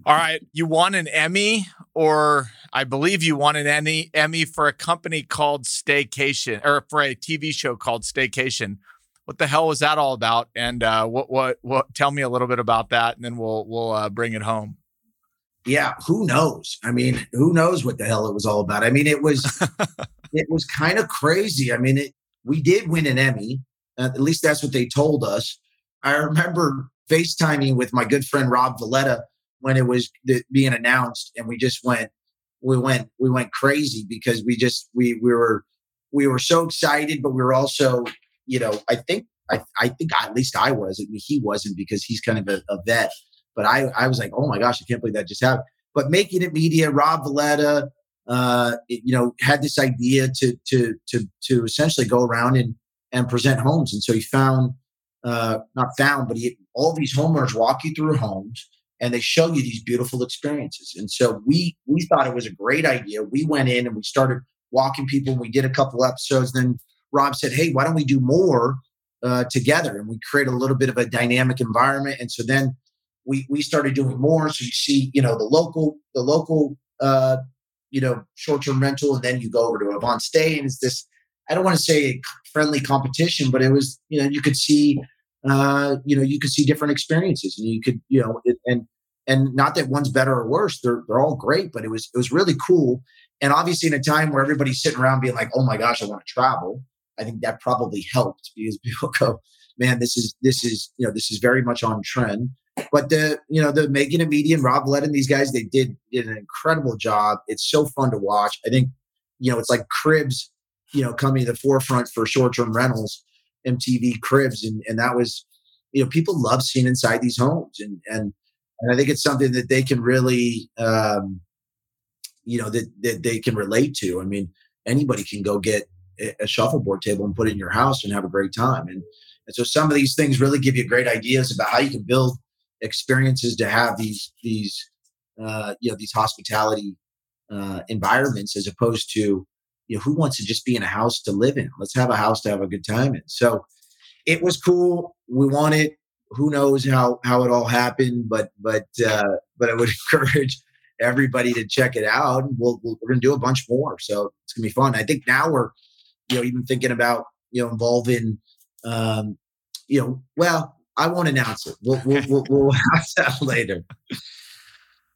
Speaker 2: All right. You won an Emmy, or I believe you won an Emmy, Emmy for a company called Staycation, or for a TV show called Staycation. What the hell was that all about? And uh, what, what, what? Tell me a little bit about that, and then we'll we'll uh, bring it home.
Speaker 1: Yeah, who knows? I mean, who knows what the hell it was all about? I mean, it was <laughs> it was kind of crazy. I mean, it, we did win an Emmy. Uh, at least that's what they told us. I remember FaceTiming with my good friend Rob Valletta when it was being announced, and we just went, we went, we went crazy because we just we we were we were so excited, but we were also, you know, I think I I think at least I was. I mean, he wasn't because he's kind of a, a vet, but I I was like, oh my gosh, I can't believe that just happened. But making it media, Rob Valletta, uh, it, you know, had this idea to to to to essentially go around and and present homes, and so he found uh, not found, but he, all these homeowners walk you through homes and they show you these beautiful experiences. And so we we thought it was a great idea. We went in and we started walking people. We did a couple episodes. Then Rob said, "Hey, why don't we do more uh, together?" And we create a little bit of a dynamic environment. And so then we we started doing more. So you see, you know, the local the local uh, you know short term rental, and then you go over to AvantStay, and it's this. I don't want to say friendly competition, but it was you know you could see uh, you know, you could see different experiences and you could, you know, it, and, and not that one's better or worse. They're, they're all great, but it was, it was really cool. And obviously in a time where everybody's sitting around being like, oh my gosh, I want to travel. I think that probably helped because <laughs> people go, man, this is, this is, you know, this is very much on trend. But the, you know, the making a Media and Rob Lett and these guys, they did, did an incredible job. It's so fun to watch. I think, you know, it's like cribs, you know, coming to the forefront for short-term rentals MTV Cribs, and and that was, you know, people love seeing inside these homes, and and and I think it's something that they can really, um, you know, that that they can relate to. I mean, anybody can go get a shuffleboard table and put it in your house and have a great time, and and so some of these things really give you great ideas about how you can build experiences to have these these uh, you know these hospitality uh, environments as opposed to you know, who wants to just be in a house to live in? Let's have a house to have a good time in. So it was cool. We wanted. Who knows how how it all happened, but but uh, but I would <laughs> encourage everybody to check it out. We'll, we are going to do a bunch more, so it's going to be fun. I think now we're you know even thinking about you know involving um, you know well I won't announce it. We'll we'll, we'll, we'll <laughs> have that later.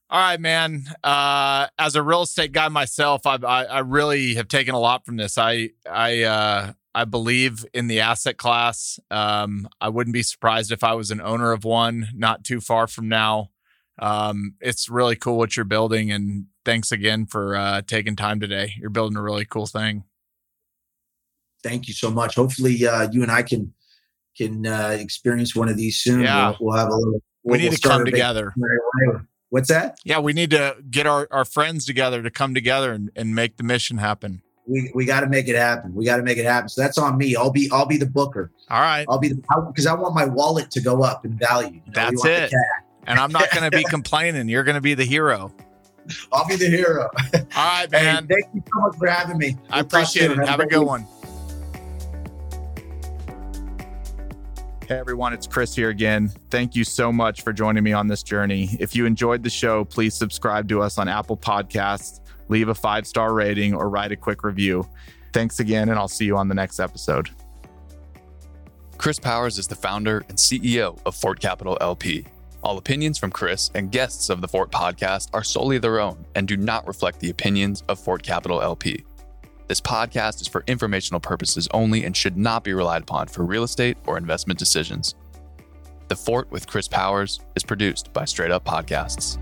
Speaker 2: All right, man. Uh, as a real estate guy myself, I, I, I really have taken a lot from this. I I uh, I believe in the asset class. Um, I wouldn't be surprised if I was an owner of one not too far from now. Um, it's really cool what you're building, and thanks again for uh, taking time today. You're building a really cool thing.
Speaker 1: Thank you so much. Hopefully, uh, you and I can can uh, experience one of these soon.
Speaker 2: Yeah.
Speaker 1: We'll, we'll have a little.
Speaker 2: We'll, we need we'll to come together.
Speaker 1: What's that?
Speaker 2: Yeah, we need to get our, our friends together to come together and, and make the mission happen.
Speaker 1: We, we got to make it happen. We got to make it happen. So that's on me. I'll be I'll be the booker.
Speaker 2: All right.
Speaker 1: I'll be the because I want my wallet to go up in value. You
Speaker 2: know, that's it. And I'm not going to be <laughs> complaining. You're going to be the hero.
Speaker 1: I'll be the hero.
Speaker 2: All right, man.
Speaker 1: Thank you so much for having me.
Speaker 2: We'll I appreciate it. Have, Have a good one. Hey everyone, it's Chris here again. Thank you so much for joining me on this journey. If you enjoyed the show, please subscribe to us on Apple Podcasts, leave a five star rating, or write a quick review. Thanks again, and I'll see you on the next episode.
Speaker 4: Chris Powers is the founder and CEO of Fort Capital LP. All opinions from Chris and guests of the Fort podcast are solely their own and do not reflect the opinions of Fort Capital LP. This podcast is for informational purposes only and should not be relied upon for real estate or investment decisions. The Fort with Chris Powers is produced by Straight Up Podcasts.